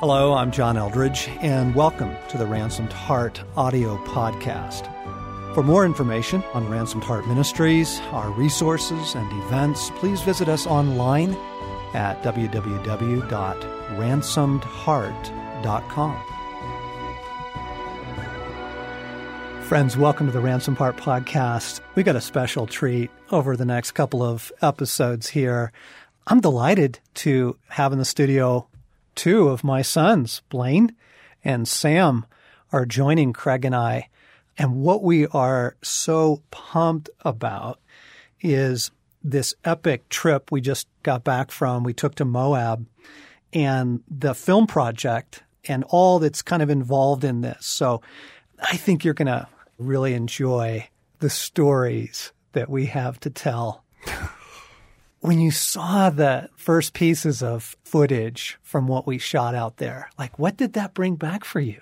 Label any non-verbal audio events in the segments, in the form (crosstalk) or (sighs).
Hello, I'm John Eldredge, and welcome to the Ransomed Heart audio podcast. For more information on Ransomed Heart Ministries, our resources, and events, please visit us online at www.ransomedheart.com. Friends, welcome to the Ransomed Heart podcast. We got a special treat over the next couple of episodes here. I'm delighted to have in the studio two of my sons, Blaine and Sam, are joining Craig and I. And what we are so pumped about is this epic trip we just got back from. We took to Moab and the film project and all that's kind of involved in this. So I think you're going to really enjoy the stories that we have to tell. (laughs) when you saw the first pieces of footage from what we shot out there, like what did that bring back for you?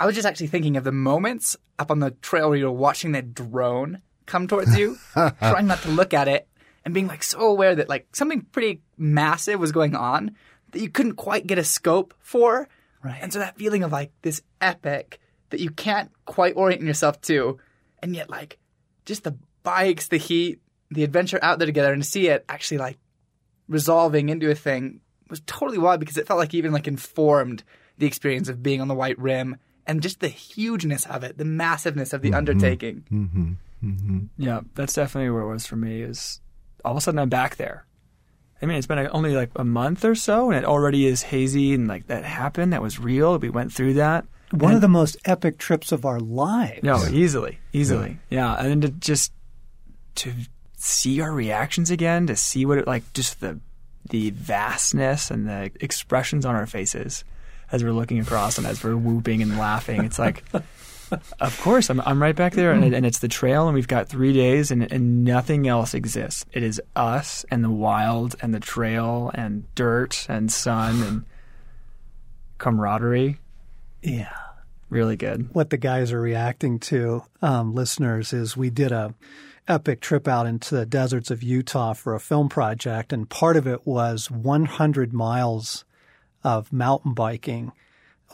I was just actually thinking of the moments up on the trail where you're watching that drone come towards you, (laughs) trying not to look at it, and being like so aware that like something pretty massive was going on that you couldn't quite get a scope for. Right. And so that feeling of like this epic that you can't quite orient yourself to, and yet like just the bikes, the heat, the adventure out there together, and to see it actually like resolving into a thing was totally wild because it felt like even like informed the experience of being on the white rim and just the hugeness of it, the massiveness of the Mm-hmm. undertaking. Yeah, that's definitely where it was for me. Is all of a sudden I'm back there. I mean, it's been only like a month or so, and it already is hazy, and like that happened. That was real. We went through that. One And- of the most epic trips of our lives. No, easily, easily, yeah. And then to just to see our reactions again, to see what it like, just the the vastness and the expressions on our faces as we're looking across and as we're whooping and laughing. It's like, (laughs) of course, I'm I'm right back there, and, and it's the trail, and we've got three days, and and nothing else exists. It is us and the wild and the trail and dirt and sun and camaraderie. Yeah. Really good. what the guys are reacting to, um, listeners, is we did a epic trip out into the deserts of Utah for a film project, and part of it was 100 miles of mountain biking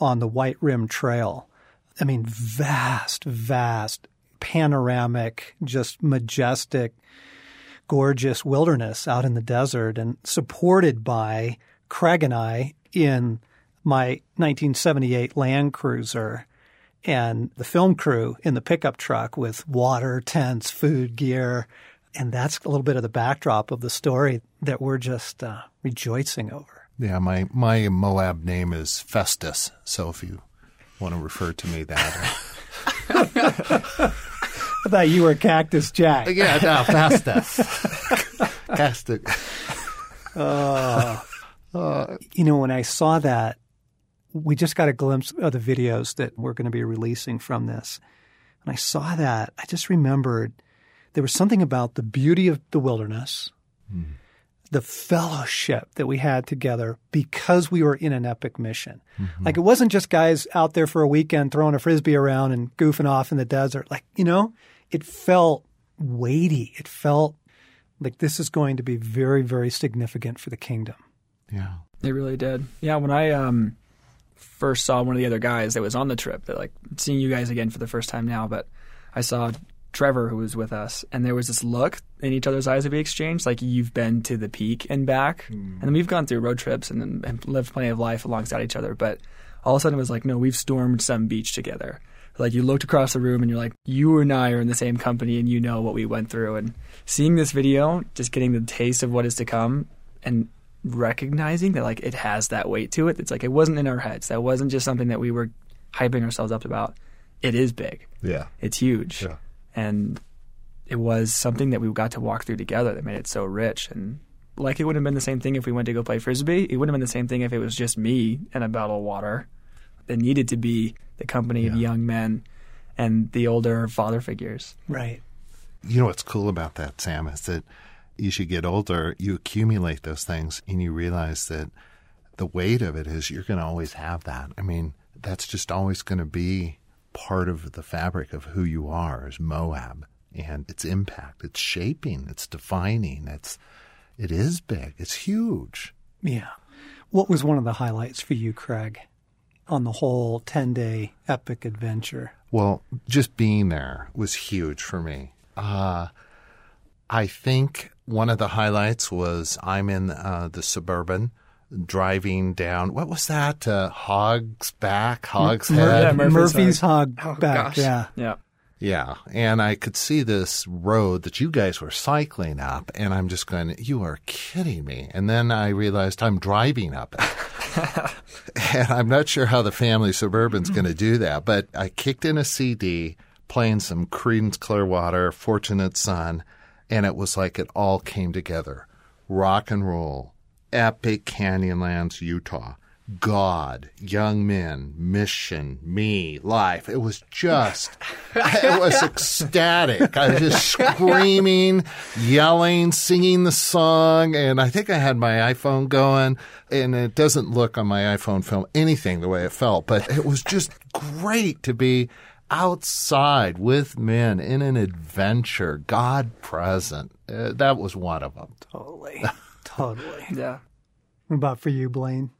on the White Rim Trail. I mean, vast, vast, panoramic, just majestic, gorgeous wilderness out in the desert, and supported by Craig and I in my 1978 Land Cruiser and the film crew in the pickup truck with water, tents, food, gear. And that's a little bit of the backdrop of the story that we're just uh, rejoicing over. Yeah, my my Moab name is Festus. So if you want to refer to me that, uh, (laughs) I thought you were Cactus Jack. Uh, yeah, no, Festus. (laughs) Festus. Uh, you know, when I saw that, we just got a glimpse of the videos that we're going to be releasing from this. And I saw that, I just remembered there was something about the beauty of the wilderness, the fellowship that we had together because we were in an epic mission. Like it wasn't just guys out there for a weekend throwing a frisbee around and goofing off in the desert. Like, you know, it felt weighty. It felt like this is going to be very, very significant for the kingdom. Yeah. They really did. Yeah, when I um first saw one of the other guys that was on the trip, that like seeing you guys again for the first time now, but I saw Trevor who was with us, and there was this look in each other's eyes that we exchanged, like you've been to the peak and back, hmm. and then we've gone through road trips and, and lived plenty of life alongside each other, but all of a sudden it was like, no, we've stormed some beach together. Like you looked across the room and you're like, you and I are in the same company and you know what we went through. And seeing this video, just getting the taste of what is to come and recognizing that like it has that weight to it. It's like it wasn't in our heads. That wasn't just something that we were hyping ourselves up about. It is big. Yeah. It's huge. Yeah. And it was something that we got to walk through together that made it so rich and like it would have been the same thing if we went to go play frisbee. It would have been the same thing if it was just me and a bottle of water. It needed to be the company of young men and the older father figures. Right. You know what's cool about that, Sam, is that as you get older, you accumulate those things and you realize that the weight of it is you're going to always have that. I mean, that's just always going to be part of the fabric of who you are as Moab and its impact. It's shaping, it's defining, it's it is big, it's huge. Yeah. What was one of the highlights for you, Craig, on the whole 10 day epic adventure? Well, just being there was huge for me. Uh, I think one of the highlights was I'm in uh, the suburban driving down. What was that? Uh, Hog's Back, Hog's Mur- Head. Yeah, Murphy's Murphy's Hog Oh, back. gosh. Yeah. Yeah. Yeah, and I could see this road that you guys were cycling up, and I'm just going, "You are kidding me!" And then I realized I'm driving up it, (laughs) and I'm not sure how the family suburban's going to do that. But I kicked in a CD, playing some Creedence Clearwater, "Fortunate Son," and it was like it all came together: rock and roll, epic Canyonlands, Utah. God, young men, mission, me, life. It was just, (laughs) it was ecstatic. I was just screaming, yelling, singing the song. And I think I had my iPhone going and it doesn't look on my iPhone film anything the way it felt, but it was just great to be outside with men in an adventure, God present. Uh, that was one of them. Totally. (laughs) totally. Yeah. What about for you, Blaine?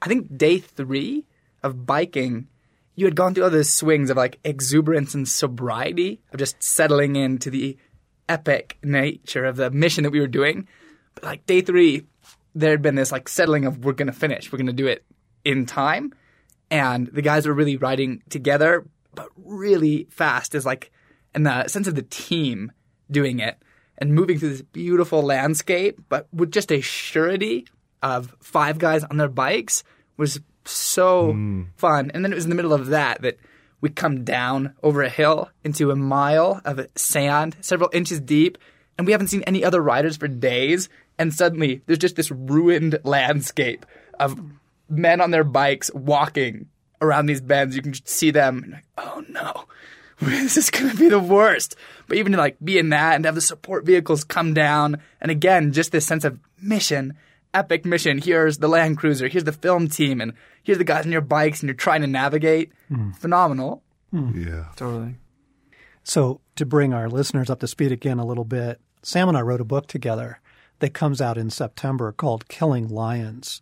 I think day three of biking, you had gone through all those swings of like exuberance and sobriety, of just settling into the epic nature of the mission that we were doing. But like day three, there had been this like settling of we're going to finish, we're going to do it in time. And the guys were really riding together, but really fast is like, and the sense of the team doing it and moving through this beautiful landscape, but with just a surety of five guys on their bikes was so mm. fun. And then it was in the middle of that that we come down over a hill into a mile of sand, several inches deep, and we haven't seen any other riders for days. And suddenly there's just this ruined landscape of men on their bikes walking around these bends. You can just see them. And like, oh no, (laughs) this is going to be the worst. But even to like be in that and have the support vehicles come down, and again, just this sense of mission, epic mission. Here's the Land Cruiser. Here's the film team, and here's the guys on your bikes, and you're trying to navigate. Mm. Phenomenal. Mm. Yeah. Totally. So, to bring our listeners up to speed again a little bit, Sam and I wrote a book together that comes out in September called Killing Lions.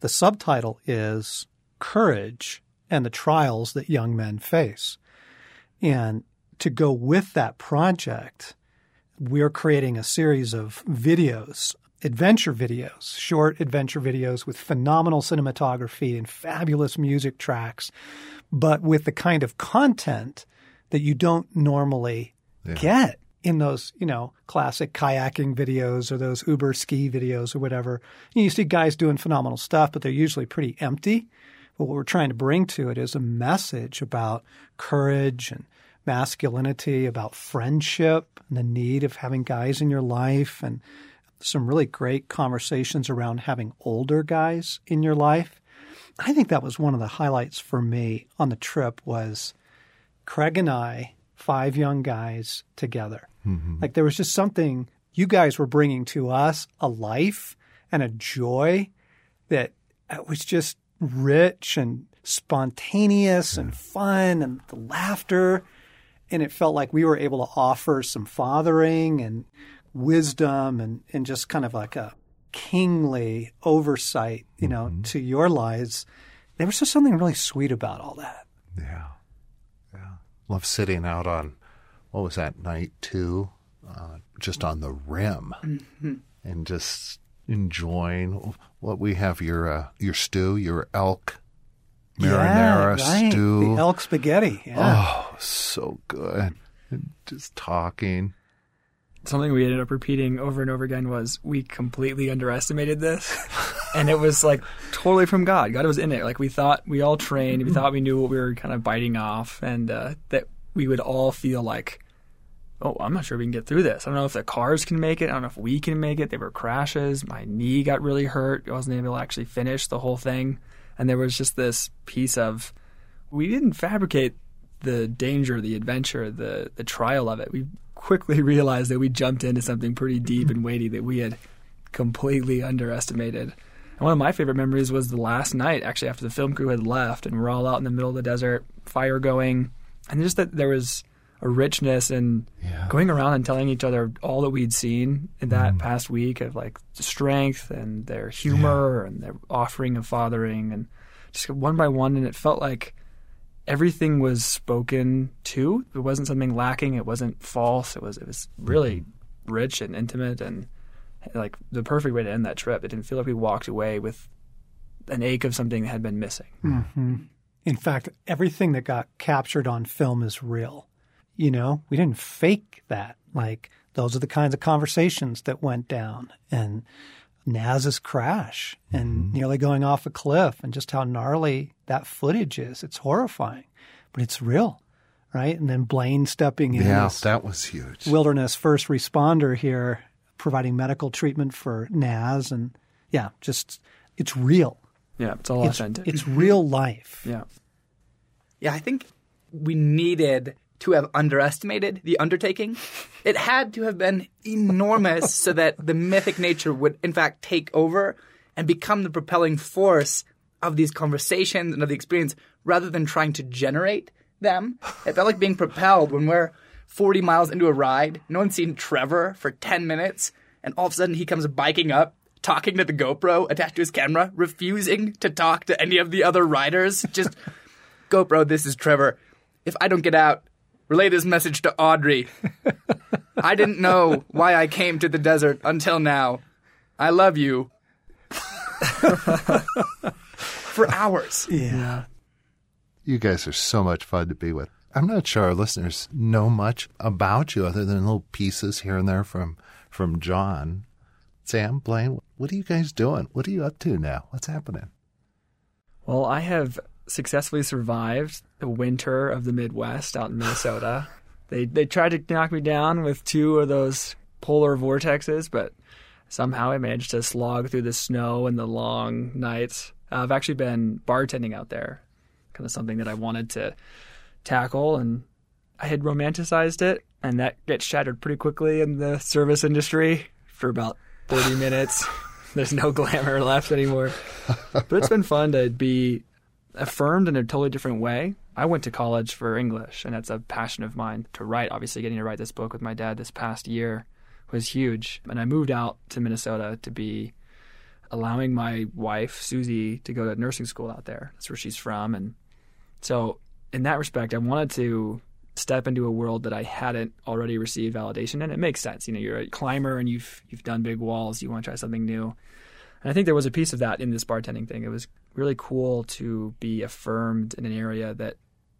The subtitle is Courage and the Trials That Young Men Face. And to go with that project, we're creating a series of videos, adventure videos, short adventure videos with phenomenal cinematography and fabulous music tracks, but with the kind of content that you don't normally get in those, you know, classic kayaking videos or those Uber ski videos or whatever. You see guys doing phenomenal stuff, but they're usually pretty empty. But what we're trying to bring to it is a message about courage and masculinity, about friendship and the need of having guys in your life and some really great conversations around having older guys in your life. I think that was one of the highlights for me on the trip was Craig and I, five young guys together. Mm-hmm. Like there was just something you guys were bringing to us a life and a joy that uh, was just rich and spontaneous and hmm. fun and the laughter. And it felt like we were able to offer some fathering and wisdom and, and just kind of like a kingly oversight, you know, mm-hmm. to your lives. There was just something really sweet about all that. Yeah. Yeah. Love sitting out on, what was that, night two? Uh, just on the rim mm-hmm. and just enjoying what we have your uh, your stew, your elk marinara yeah, right. stew. The elk spaghetti. Yeah. Oh, so good. And just talking. Something we ended up repeating over and over again was we completely underestimated this. (laughs) and it was like totally from God. God was in it. Like we thought we all trained, we thought we knew what we were kind of biting off, and uh, that we would all feel like, oh, I'm not sure we can get through this. I don't know if the cars can make it. I don't know if we can make it. There were crashes. My knee got really hurt. I wasn't able to actually finish the whole thing. And there was just this piece of we didn't fabricate the danger, the adventure, the the trial of it. We quickly (laughs) realized that we jumped into something pretty deep and weighty that we had completely underestimated. And one of my favorite memories was the last night, actually, after the film crew had left, and we're all out in the middle of the desert, fire going, and just that there was a richness and Yeah. going around and telling each other all that we'd seen in that mm. past week of like strength and their humor and their offering of fathering and just one by one and it felt like everything was spoken to. It wasn't something lacking. It wasn't false. It was it was really mm-hmm. rich and intimate and like the perfect way to end that trip. It didn't feel like we walked away with an ache of something that had been missing. Mm-hmm. In fact, everything that got captured on film is real. You know, we didn't fake that. Like, those are the kinds of conversations that went down. And Naz's crash and mm-hmm. nearly going off a cliff and just how gnarly that footage is. It's horrifying, but it's real, right? And then Blaine stepping in Yeah, as that was huge. wilderness first responder here, providing medical treatment for Naz. And yeah, just, it's real. Yeah, it's all It's, authentic. it's real life. yeah. Yeah, I think we needed to have underestimated the undertaking. (laughs) It had to have been enormous so that the mythic nature would, in fact, take over and become the propelling force of these conversations and of the experience rather than trying to generate them. It felt like being propelled when we're 40 miles into a ride. No one's seen Trevor for 10 minutes, and all of a sudden he comes biking up. Talking to the GoPro attached to his camera, refusing to talk to any of the other riders. Just (laughs) GoPro, this is Trevor. If I don't get out, relay this message to Audrey. (laughs) I didn't know why I came to the desert until now. I love you. (laughs) For hours. Yeah. You guys are so much fun to be with. I'm not sure our listeners know much about you other than little pieces here and there from from John. Sam, Blaine, what are you guys doing? What are you up to now? What's happening? Well, I have successfully survived the winter of the Midwest out in Minnesota. (laughs) they they tried to knock me down with two of those polar vortexes, but somehow I managed to slog through the snow and the long nights. Uh, I've actually been bartending out there, kind of something that I wanted to tackle, and I had romanticized it, and that gets shattered pretty quickly in the service industry for about 30 (laughs) minutes. There's no glamour left anymore. But it's been fun to be affirmed in a totally different way. I went to college for English, and that's a passion of mine to write. Obviously, getting to write this book with my dad this past year was huge. And I moved out to Minnesota to be allowing my wife, Susie, to go to nursing school out there. That's where she's from. And so, in that respect, I wanted to step into a world that I hadn't already received validation in. It makes sense. You know, you're a climber and you've you've done big walls. You want to try something new. And I think there was a piece of that in this bartending thing. It was really cool to be affirmed in an area that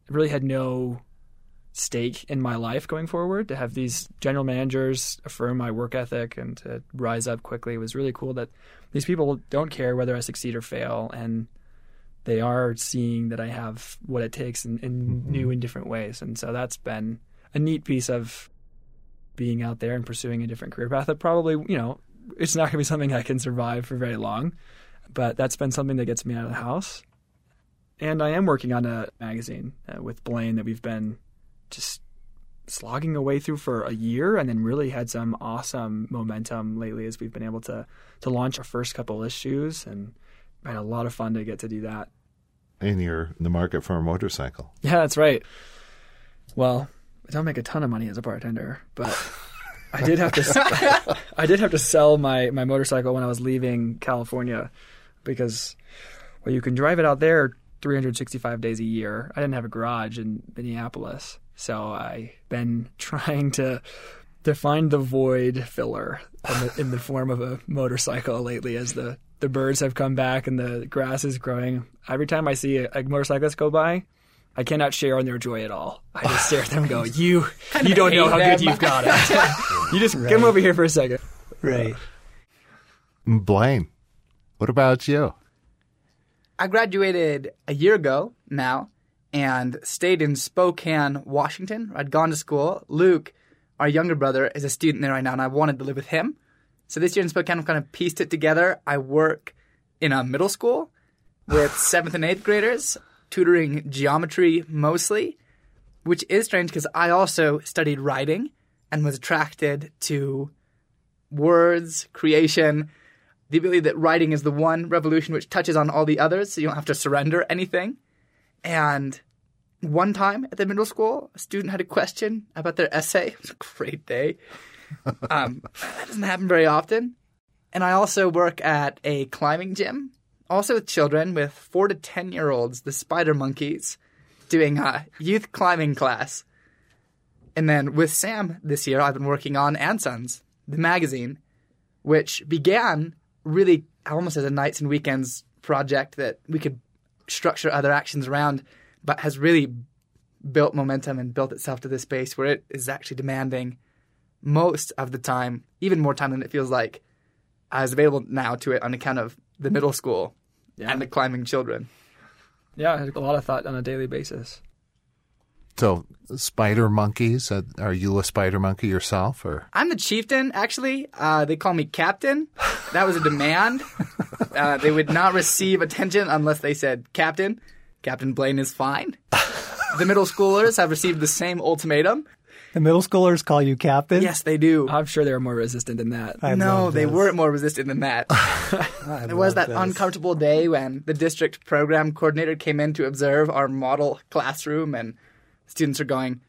really had no stake in my life going forward. To have these general managers affirm my work ethic and to rise up quickly was really cool. That these people don't care whether I succeed or fail, and they are seeing that I have what it takes in, in mm-hmm. new and different ways. And so that's been a neat piece of being out there and pursuing a different career path that probably, you know, it's not going to be something I can survive for very long, but that's been something that gets me out of the house. And I am working on a magazine uh, with Blaine that we've been just slogging away through for a year and then really had some awesome momentum lately as we've been able to to launch our first couple issues and had a lot of fun to get to do that. And you're in the market for a motorcycle. (laughs) Yeah, that's right. Well, I don't make a ton of money as a bartender, but (laughs) I did have to (laughs) I did have to sell my my motorcycle when I was leaving California because well, you can drive it out there 365 days a year. I didn't have a garage in Minneapolis, so I've been (laughs) trying to to find the void filler in the, in the (laughs) form of a motorcycle lately as the the birds have come back and the grass is growing. Every time I see a, a motorcyclist go by, I cannot share in their joy at all. I just stare at them and go, (laughs) "You, you don't know hate how good you've got it. you just come over here for a second. Right. Blaine, what about you? I graduated a year ago now and stayed in Spokane, Washington. I'd gone to school. Luke, our younger brother, is a student there right now, and I wanted to live with him. So this year in Spokane, I've kind of pieced it together. I work in a middle school with (sighs) seventh and eighth graders, tutoring geometry mostly, which is strange because I also studied writing and was attracted to words, creation, the ability that writing is the one revolution which touches on all the others, so you don't have to surrender anything. And one time at the middle school, a student had a question about their essay. (laughs) It was a great day. (laughs) Um, that doesn't happen very often. And I also work at a climbing gym, also with children, with four to 10 year olds, the spider monkeys, doing a youth climbing class. And then with Sam this year, I've been working on And Sons, the magazine, which began really almost as a nights and weekends project that we could structure other actions around, but has really built momentum and built itself to this space where it is actually demanding most of the time, even more time than it feels like, is available now to it on account of the middle school and the climbing children. Yeah, a lot of thought on a daily basis. So, spider monkeys, uh, are you a spider monkey yourself? or? I'm the chieftain, actually. Uh, they call me captain. That was a demand. (laughs) uh, they would not receive attention unless they said captain. Captain Blaine is fine. (laughs) The middle schoolers have received the same ultimatum. The middle schoolers call you captain? Yes, they do. I'm sure they were more resistant than that. I no, they weren't more resistant than that. (laughs) There was that this. uncomfortable day when the district program coordinator came in to observe our model classroom, and students are going,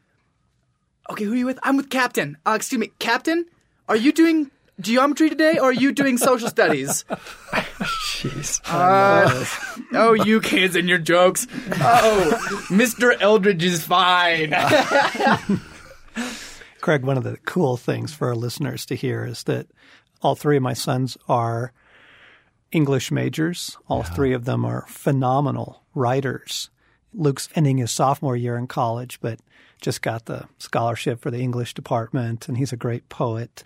"Okay, who are you with? I'm with Captain. Uh, excuse me, Captain. Are you doing geometry today, or are you doing social studies? (laughs) Jeez. oh, you kids and your jokes. Oh, Mr. Eldredge is fine. (laughs) Craig, one of the cool things for our listeners to hear is that all three of my sons are English majors. All three of them are phenomenal writers. Luke's ending his sophomore year in college, but just got the scholarship for the English department, and he's a great poet.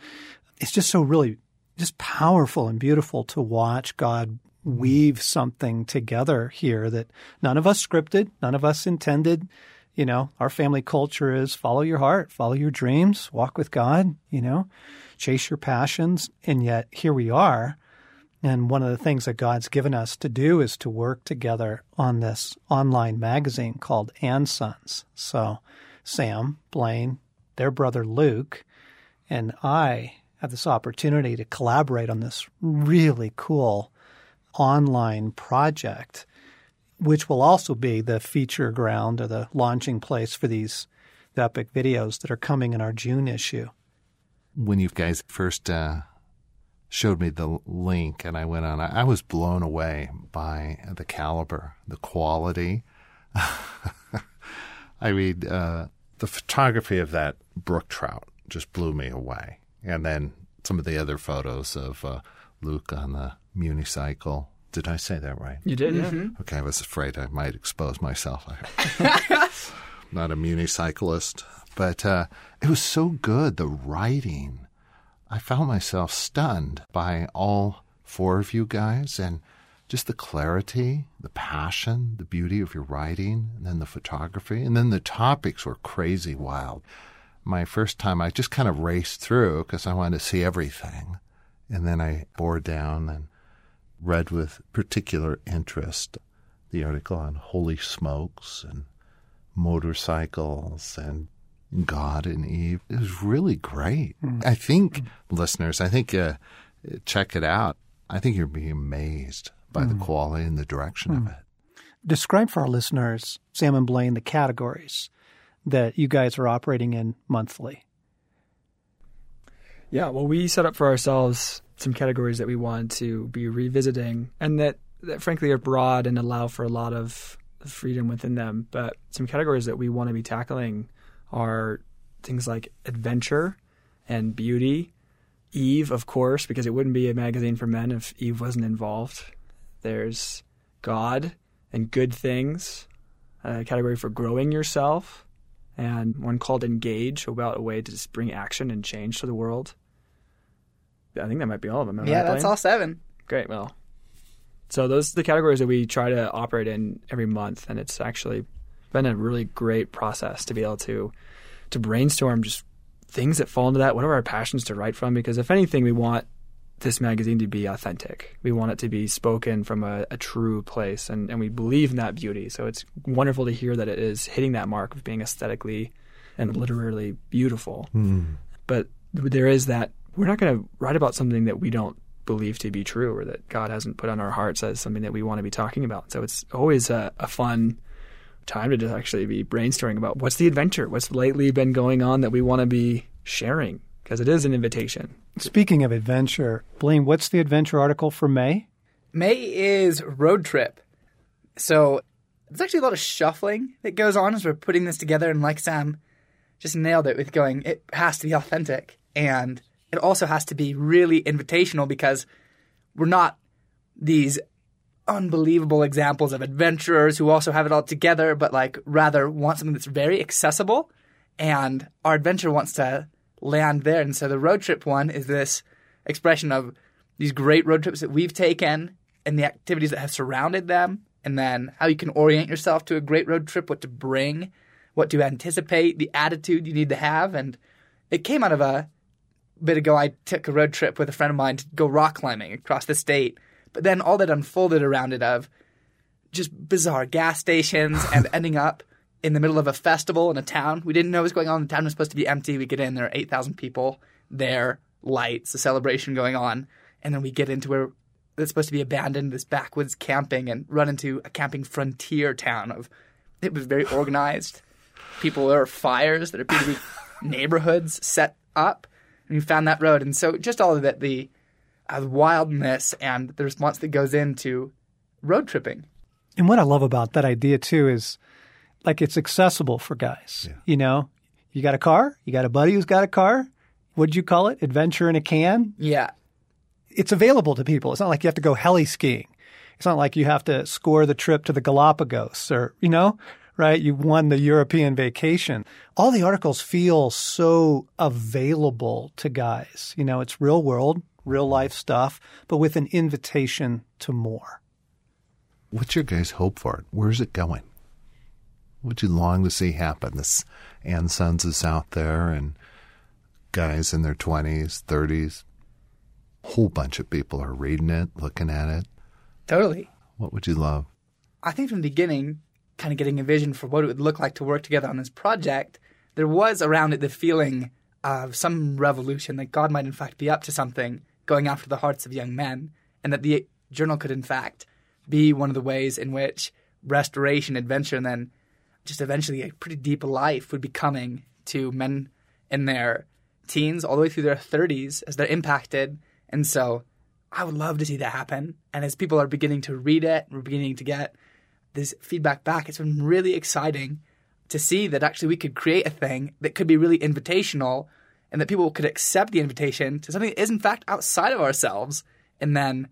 It's just so really just powerful and beautiful to watch God weave something together here that none of us scripted, none of us intended. You know, our family culture is follow your heart, follow your dreams, walk with God, you know, chase your passions. And yet here we are. And one of the things that God's given us to do is to work together on this online magazine called And Sons. So Sam, Blaine, their brother Luke, and I have this opportunity to collaborate on this really cool online project, which will also be the feature ground or the launching place for these epic videos that are coming in our June issue. When you guys first uh, showed me the link and I went on, I, I was blown away by the caliber, the quality. (laughs) I mean, uh, the photography of that brook trout just blew me away. And then some of the other photos of uh, Luke on the unicycle. Did I say that right? You did, yeah. Okay, I was afraid I might expose myself. (laughs) Not a unicyclist, but uh, it was so good. The writing, I found myself stunned by all four of you guys, and just the clarity, the passion, the beauty of your writing, and then the photography, and then the topics were crazy wild. My first time, I just kind of raced through because I wanted to see everything, and then I bore down and read with particular interest the article on holy smokes and motorcycles and God and Eve. It was really great. Hmm. I think, listeners, I think uh, check it out. I think you're being amazed by the hmm. quality and the direction of hmm. it. Describe for our listeners, Sam and Blaine, the categories that you guys are operating in monthly. Yeah, well, we set up for ourselves some categories that we want to be revisiting and that, that frankly are broad and allow for a lot of freedom within them. But some categories that we want to be tackling are things like adventure and beauty. Eve, of course, because it wouldn't be a magazine for men if Eve wasn't involved. There's God and good things, a category for growing yourself, and one called Engage about a way to just bring action and change to the world. I think that might be all of them. am yeah, that's all seven. Great. Well, so those are the categories that we try to operate in every month, and it's actually been a really great process to be able to to brainstorm just things that fall into that. What are our passions to write from? Because if anything, we want this magazine to be authentic. We want it to be spoken from a, a true place, and, and we believe in that beauty. So it's wonderful to hear that it is hitting that mark of being aesthetically and literally beautiful. Hmm. But there is that we're not going to write about something that we don't believe to be true or that God hasn't put on our hearts as something that we want to be talking about. So it's always a, a fun time to just actually be brainstorming about what's the adventure, what's lately been going on that we want to be sharing, because it is an invitation. Speaking of adventure, Blaine, what's the adventure article for May? May is road trip. So there's actually a lot of shuffling that goes on as we're putting this together. And like Sam just nailed it with going, it has to be authentic. And it also has to be really invitational because we're not these unbelievable examples of adventurers who also have it all together, but like rather want something that's very accessible. And our adventure wants to land there. And so the road trip one is this expression of these great road trips that we've taken and the activities that have surrounded them, and then how you can orient yourself to a great road trip, what to bring, what to anticipate, the attitude you need to have. And it came out of a bit ago. I took a road trip with a friend of mine to go rock climbing across the state, but then all that unfolded around it of just bizarre gas stations and (laughs) ending up in the middle of a festival in a town. We didn't know what was going on. The town was supposed to be empty. We get in, there are 8,000 people there, lights, a celebration going on. And then we get into where it's supposed to be abandoned, this backwoods camping, and run into a camping frontier town of. It was very organized. People there are fires that appear to be (laughs) neighborhoods set up, and we found that road. And so just all of that, the wildness and the response that goes into road tripping. And what I love about that idea too is like it's accessible for guys. Yeah. You know, you got a car, you got a buddy who's got a car. What'd you call it? Adventure in a can. Yeah, It's available to people. It's not like you have to go heli skiing. It's not like you have to score the trip to the Galapagos or, you know, right? You won the European vacation. All the articles feel so available to guys. You know, it's real world, real life stuff, but with an invitation to more. What's your guys' hope for it? Where's it going? What you long to see happen? This And Sons is out there and guys in their 20s, 30s. Whole bunch of people are reading it, looking at it. totally. What would you love? I think from the beginning, kind of getting a vision for what it would look like to work together on this project, there was around it the feeling of some revolution that God might in fact be up to something going after the hearts of young men, and that the journal could in fact be one of the ways in which restoration, adventure, and then just eventually a pretty deep life would be coming to men in their teens all the way through their 30s as they're impacted. And so I would love to see that happen. And as people are beginning to read it, we're beginning to get this feedback back. It's been really exciting to see that actually we could create a thing that could be really invitational and that people could accept the invitation to something that is in fact outside of ourselves and then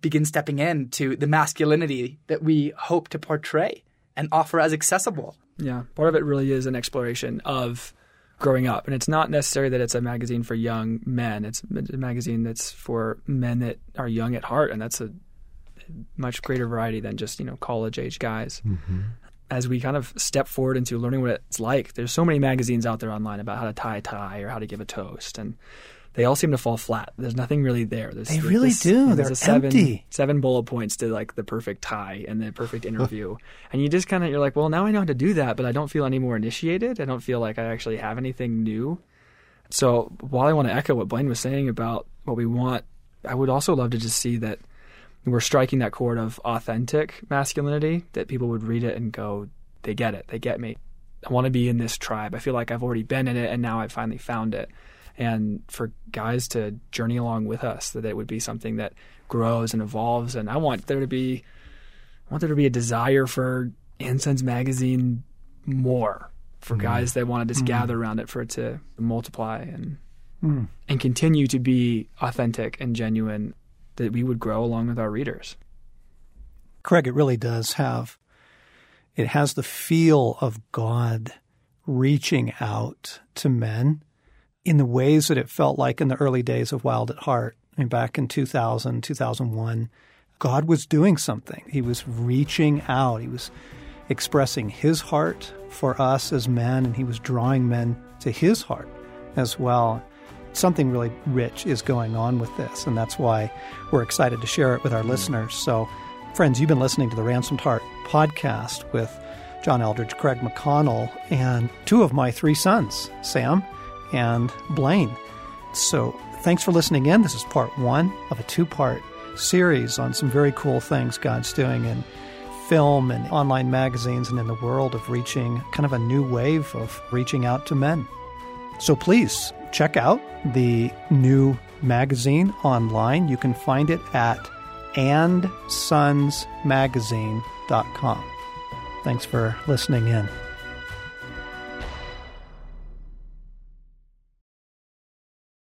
begin stepping into the masculinity that we hope to portray and offer as accessible. Yeah, part of it really is an exploration of growing up, and it's not necessarily that it's a magazine for young men. It's a magazine that's for men that are young at heart, and that's a much greater variety than just you know college age guys. Mm-hmm. As we kind of step forward into learning what it's like, there's so many magazines out there online about how to tie a tie or how to give a toast, and they all seem to fall flat. There's nothing really there. There's, They really this- do. there's They're a seven, empty. Seven bullet points to like the perfect tie and the perfect (laughs) interview, and you just kind of you're like, well, now I know how to do that, but I don't feel any more initiated. I don't feel like I actually have anything new. So while I want to echo what Blaine was saying about what we want, I would also love to just see that we're striking that chord of authentic masculinity that people would read it and go, they get it, they get me. I want to be in this tribe. I feel like I've already been in it and now I've finally found it. And for guys to journey along with us, that it would be something that grows and evolves. And I want there to be, I want there to be a desire for Sons magazine more for mm-hmm. guys that want to just gather around it for it to multiply and mm. and continue to be authentic and genuine that we would grow along with our readers. Craig, it really does have, it has the feel of God reaching out to men in the ways that it felt like in the early days of Wild at Heart. I mean, back in 2000, 2001, God was doing something. He was reaching out. He was expressing his heart for us as men, and he was drawing men to his heart as well. Something really rich is going on with this, and that's why we're excited to share it with our mm. listeners. So, friends, you've been listening to the Ransomed Heart podcast with John Eldredge, Craig McConnell, and two of my three sons, Sam and Blaine. So, thanks for listening in. This is part one of a two part series on some very cool things God's doing in film and online magazines and in the world of reaching kind of a new wave of reaching out to men. So please check out the new magazine online. You can find it at andsonsmagazine.com. Thanks for listening in.